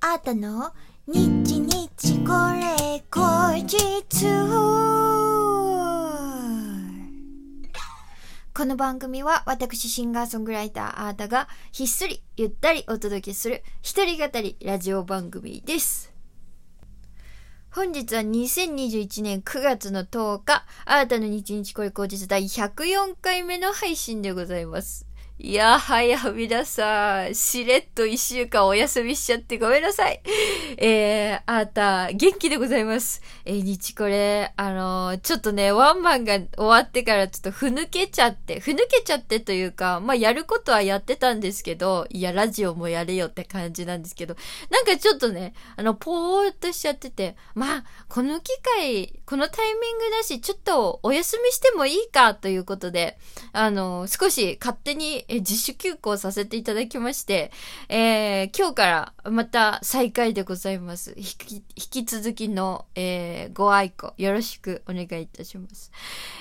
あたの？日日これ後日この番組は私シンガーソングライターあーたがひっそりゆったりお届けする一人語りラジオ番組です。本日は2021年9月の10日、あなたの日日これ後日第104回目の配信でございます。いやはや、皆さん、しれっと一週間お休みしちゃってごめんなさい。えー、あーた、元気でございます。えー、日これ、あのーちょっとね、ワンマンが終わってからちょっとふぬけちゃって、ふぬけちゃってというか、まあ、やることはやってたんですけど、いや、ラジオもやれよって感じなんですけど、なんかちょっとね、あの、ぽーっとしちゃってて、まあ、この機会、このタイミングだし、ちょっとお休みしてもいいかということで、あの、少し勝手にえ自主休校させていただきまして、えー、今日からまた再開でございます。引き、引き続きの、えー、ご愛顧、よろしくお願いいたします。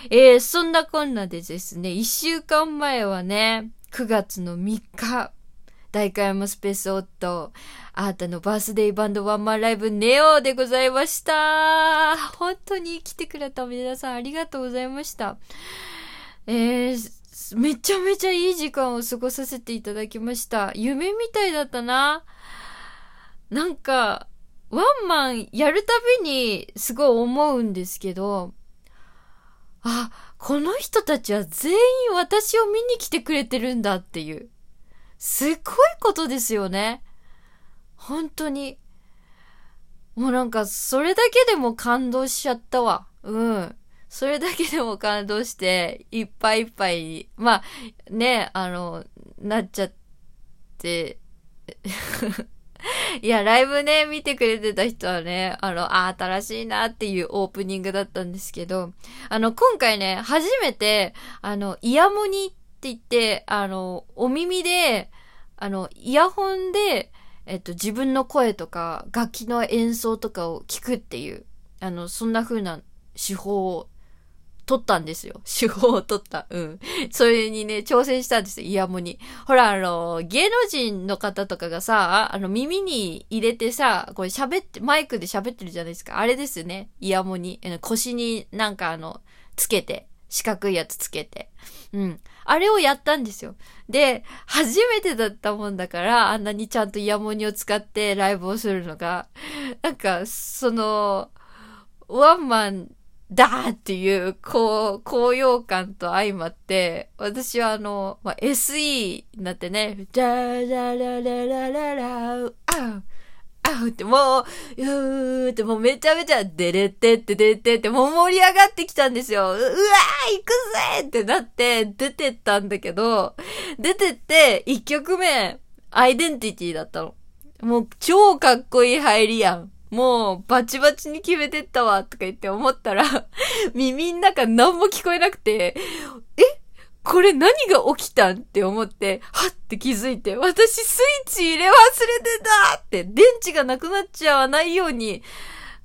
えー、そんなこんなでですね、一週間前はね、9月の3日、大会山スペースオット、あーたのバースデーバンドワンマンライブネオでございました。本当に来てくれた皆さんありがとうございました。えー、めちゃめちゃいい時間を過ごさせていただきました。夢みたいだったな。なんか、ワンマンやるたびにすごい思うんですけど、あ、この人たちは全員私を見に来てくれてるんだっていう。すっごいことですよね。本当に。もうなんか、それだけでも感動しちゃったわ。うん。それだけでも感動して、いっぱいいっぱいに、まあ、ね、あの、なっちゃって、いや、ライブね、見てくれてた人はね、あの、あ、新しいなっていうオープニングだったんですけど、あの、今回ね、初めて、あの、イヤモニって言って、あの、お耳で、あの、イヤホンで、えっと、自分の声とか、楽器の演奏とかを聞くっていう、あの、そんな風な手法を取ったんですよ。手法を取った。うん。それにね、挑戦したんですよ、イヤモニ。ほら、あの、芸能人の方とかがさ、あの、耳に入れてさ、これ喋って、マイクで喋ってるじゃないですか。あれですよね、イヤモニ。腰になんかあの、つけて、四角いやつつけて。うん。あれをやったんですよ。で、初めてだったもんだから、あんなにちゃんとイヤモニを使ってライブをするのが、なんか、その、ワンマンだーっていう、こう、高揚感と相まって、私はあの、まあ、SE になってね、ダーララララララウ、アウ、アウってもう、うーってもうめちゃめちゃ、デレってってデレってってもう盛り上がってきたんですよ。うわー行くぜってなって出てったんだけど、出てって1曲目、アイデンティティだったの。もう超かっこいい入りやん。もうバチバチに決めてったわとか言って思ったら、耳ん中何も聞こえなくて、えこれ何が起きたんって思って、はって気づいて、私スイッチ入れ忘れてたって、電池がなくなっちゃわないように、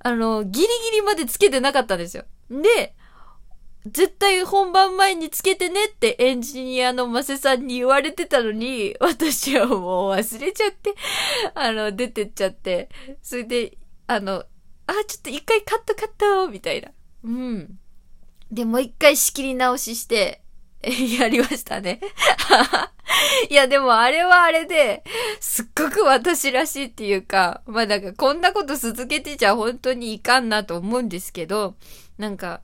あの、ギリギリまでつけてなかったんですよ。で、絶対本番前につけてねってエンジニアのマセさんに言われてたのに、私はもう忘れちゃって、あの、出てっちゃって、それで、あの、あ、ちょっと一回カットカットみたいな。うん。で、もう一回仕切り直しして、え やりましたね。いや、でもあれはあれで、すっごく私らしいっていうか、まあなんかこんなこと続けてちゃ本当にいかんなと思うんですけど、なんか、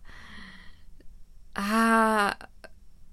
あ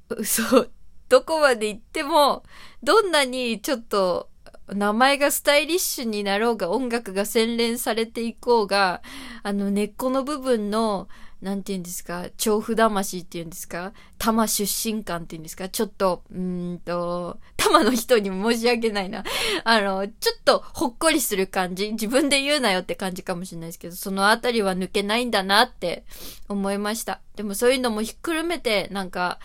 ー、嘘、どこまで行っても、どんなにちょっと、名前がスタイリッシュになろうが、音楽が洗練されていこうが、あの根っこの部分の、なんて言うんですか、調布魂っていうんですか、多摩出身感っていうんですか、ちょっと、うんと、多摩の人に申し訳ないな。あの、ちょっとほっこりする感じ、自分で言うなよって感じかもしれないですけど、そのあたりは抜けないんだなって思いました。でもそういうのもひっくるめて、なんか、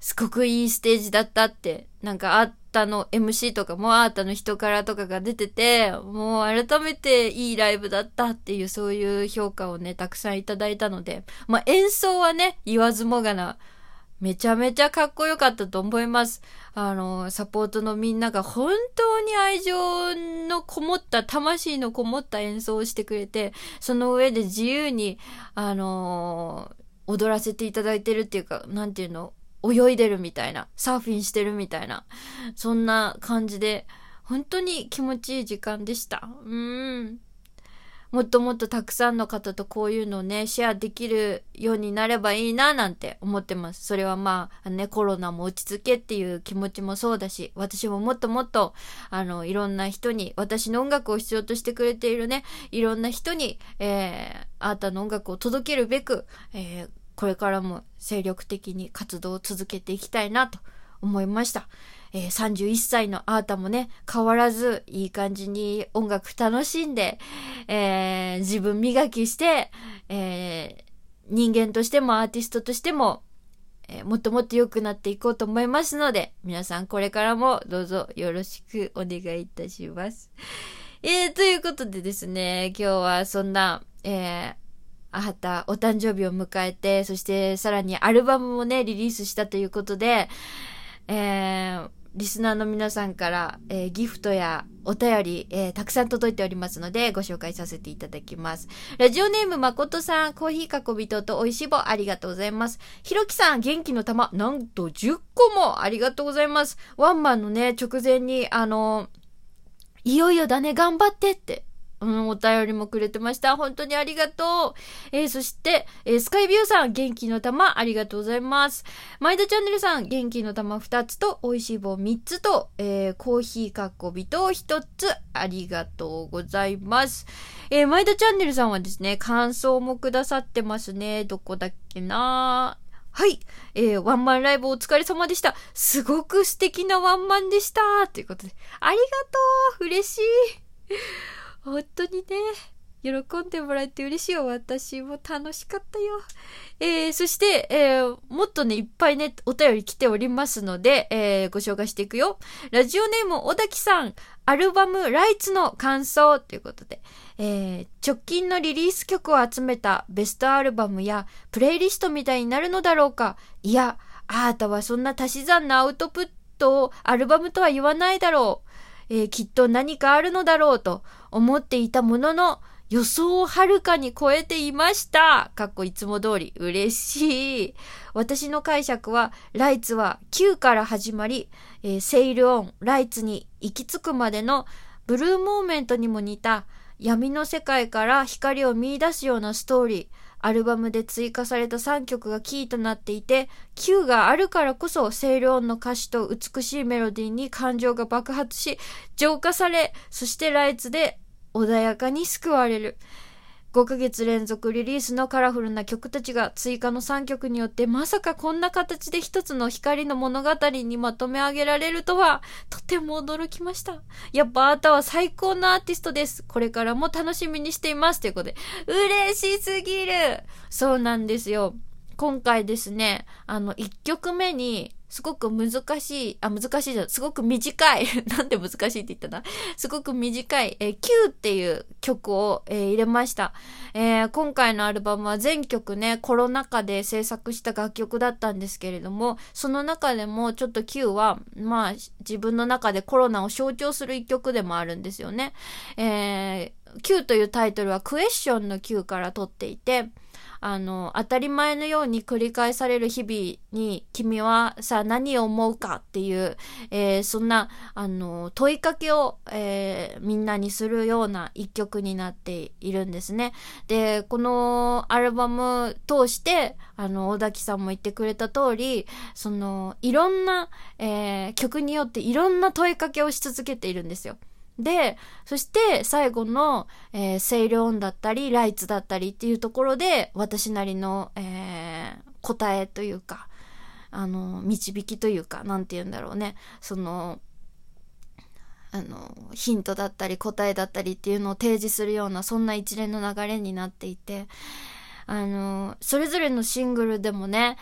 すごくいいステージだったって、なんかあったの MC とかもあったの人からとかが出てて、もう改めていいライブだったっていうそういう評価をね、たくさんいただいたので、まあ演奏はね、言わずもがな、めちゃめちゃかっこよかったと思います。あの、サポートのみんなが本当に愛情のこもった、魂のこもった演奏をしてくれて、その上で自由に、あの踊らせていただいてるっていうか、なんていうの、泳いでるみたいな、サーフィンしてるみたいな、そんな感じで、本当に気持ちいい時間でした。うーん。もっともっとたくさんの方とこういうのをね、シェアできるようになればいいななんて思ってます。それはまあ、ね、コロナも落ち着けっていう気持ちもそうだし、私ももっともっと、あの、いろんな人に、私の音楽を必要としてくれているね、いろんな人に、えー、あなたの音楽を届けるべく、えー、これからも精力的に活動を続けていきたいなと思いました。えー、31歳のあーたもね、変わらずいい感じに音楽楽しんで、えー、自分磨きして、えー、人間としてもアーティストとしても、え、もっともっと良くなっていこうと思いますので、皆さんこれからもどうぞよろしくお願いいたします。え、ということでですね、今日はそんな、えー、あはたお誕生日を迎えて、そしてさらにアルバムもね、リリースしたということで、えー、リスナーの皆さんから、えー、ギフトやお便り、えー、たくさん届いておりますので、ご紹介させていただきます。ラジオネームまことさん、コーヒー囲びとと美味しい棒ありがとうございます。ひろきさん、元気の玉、なんと10個もありがとうございます。ワンマンのね、直前に、あの、いよいよだね、頑張ってってうん、お便りもくれてました。本当にありがとう。えー、そして、えー、スカイビューさん、元気の玉、ありがとうございます。マイドチャンネルさん、元気の玉2つと、美味しい棒3つと、えー、コーヒーかっこびと1つ、ありがとうございます。えー、マイドチャンネルさんはですね、感想もくださってますね。どこだっけなはい。えー、ワンマンライブお疲れ様でした。すごく素敵なワンマンでした。ということで、ありがとう嬉しい本当にね、喜んでもらえて嬉しいよ。私も楽しかったよ。えー、そして、えー、もっとね、いっぱいね、お便り来ておりますので、えー、ご紹介していくよ。ラジオネーム、小滝さん、アルバム、ライツの感想ということで、えー、直近のリリース曲を集めたベストアルバムや、プレイリストみたいになるのだろうかいや、あなたはそんな足し算なアウトプットをアルバムとは言わないだろう。えー、きっと何かあるのだろうと思っていたものの、予想をはるかに超えていました。かっこいつも通り。嬉しい。私の解釈は、ライツは Q から始まり、えー、セイルオン、ライツに行き着くまでのブルーモーメントにも似た闇の世界から光を見出すようなストーリー。アルバムで追加された3曲がキーとなっていて、Q があるからこそ、セール音の歌詞と美しいメロディーに感情が爆発し、浄化され、そしてライツで穏やかに救われる。5ヶ月連続リリースのカラフルな曲たちが追加の3曲によってまさかこんな形で一つの光の物語にまとめ上げられるとはとても驚きました。やっぱあなたは最高のアーティストです。これからも楽しみにしています。ということで、嬉しすぎるそうなんですよ。今回ですね、あの、1曲目にすごく難しい、あ、難しいじゃん。すごく短い。なんで難しいって言ったな。すごく短い、えー、Q っていう曲を、えー、入れました。えー、今回のアルバムは全曲ね、コロナ禍で制作した楽曲だったんですけれども、その中でもちょっと Q は、まあ、自分の中でコロナを象徴する一曲でもあるんですよね。えー、Q というタイトルはクエスチョンの Q から取っていて、あの、当たり前のように繰り返される日々に、君はさ、何を思うかっていう、えー、そんな、あの、問いかけを、えー、みんなにするような一曲になっているんですね。で、このアルバム通して、あの、小崎さんも言ってくれた通り、その、いろんな、えー、曲によっていろんな問いかけをし続けているんですよ。で、そして最後の、えー、セイルオンだったり、ライツだったりっていうところで、私なりの、えー、答えというか、あの、導きというか、なんて言うんだろうね。その、あの、ヒントだったり答えだったりっていうのを提示するような、そんな一連の流れになっていて、あの、それぞれのシングルでもね、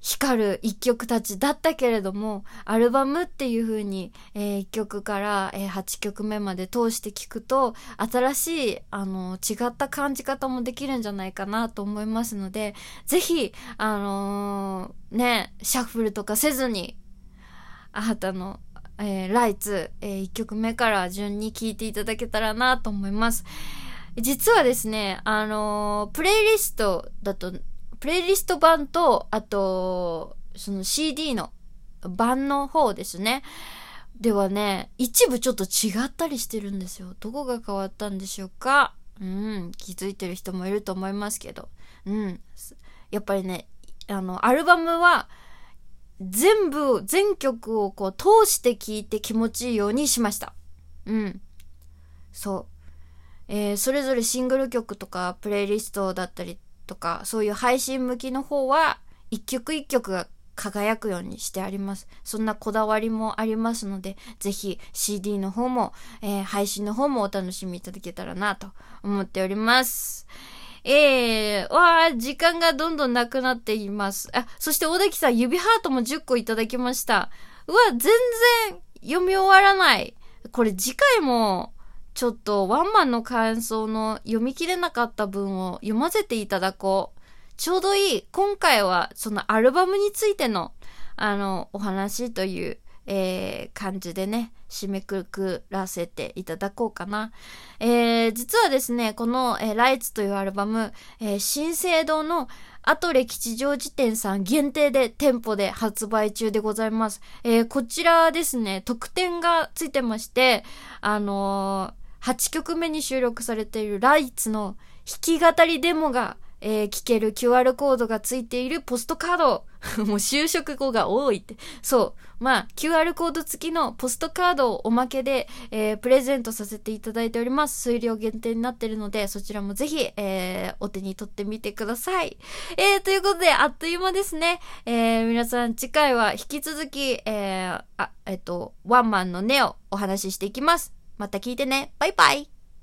光る一曲たちだったけれども、アルバムっていう風に、えー、1曲から、えー、8曲目まで通して聴くと、新しい、あの、違った感じ方もできるんじゃないかなと思いますので、ぜひ、あのー、ね、シャッフルとかせずに、あなたの、えー、ライツ、えー、1曲目から順に聴いていただけたらなと思います。実はですね、あの、プレイリストだとプレイリスト版と、あと、その CD の版の方ですね。ではね、一部ちょっと違ったりしてるんですよ。どこが変わったんでしょうか？うん、気づいてる人もいると思いますけど。うん。やっぱりね、あの、アルバムは、全部、全曲をこう通して聴いて気持ちいいようにしました。うん。そう。えー、それぞれシングル曲とかプレイリストだったりとか、そういう配信向きの方は、一曲一曲が輝くようにしてあります。そんなこだわりもありますので、ぜひ CD の方も、えー、配信の方もお楽しみいただけたらなと思っております。えー、わあ、時間がどんどんなくなっています。あ、そして小崎さん、指ハートも10個いただきました。うわ、全然読み終わらない。これ次回もちょっとワンマンの感想の読み切れなかった文を読ませていただこう。ちょうどいい。今回はそのアルバムについての、あの、お話という、えー、感じでね、締めくくらせていただこうかな。えー、実はですね、この、えー、ライツというアルバム、えー、新生堂のアトレ吉祥寺店さん限定で店舗で発売中でございます。えー、こちらですね、特典がついてまして、あのー8曲目に収録されているライツの弾き語りデモが、えー、聞ける QR コードがついているポストカード。もう就職後が多いって。そう。まあ、QR コード付きのポストカードをおまけで、えー、プレゼントさせていただいております。数量限定になってるので、そちらもぜひ、えー、お手に取ってみてください。えー、ということで、あっという間ですね。えー、皆さん、次回は引き続き、えー、あ、えっと、ワンマンのネをお話ししていきます。また聞いてね。バイバイ。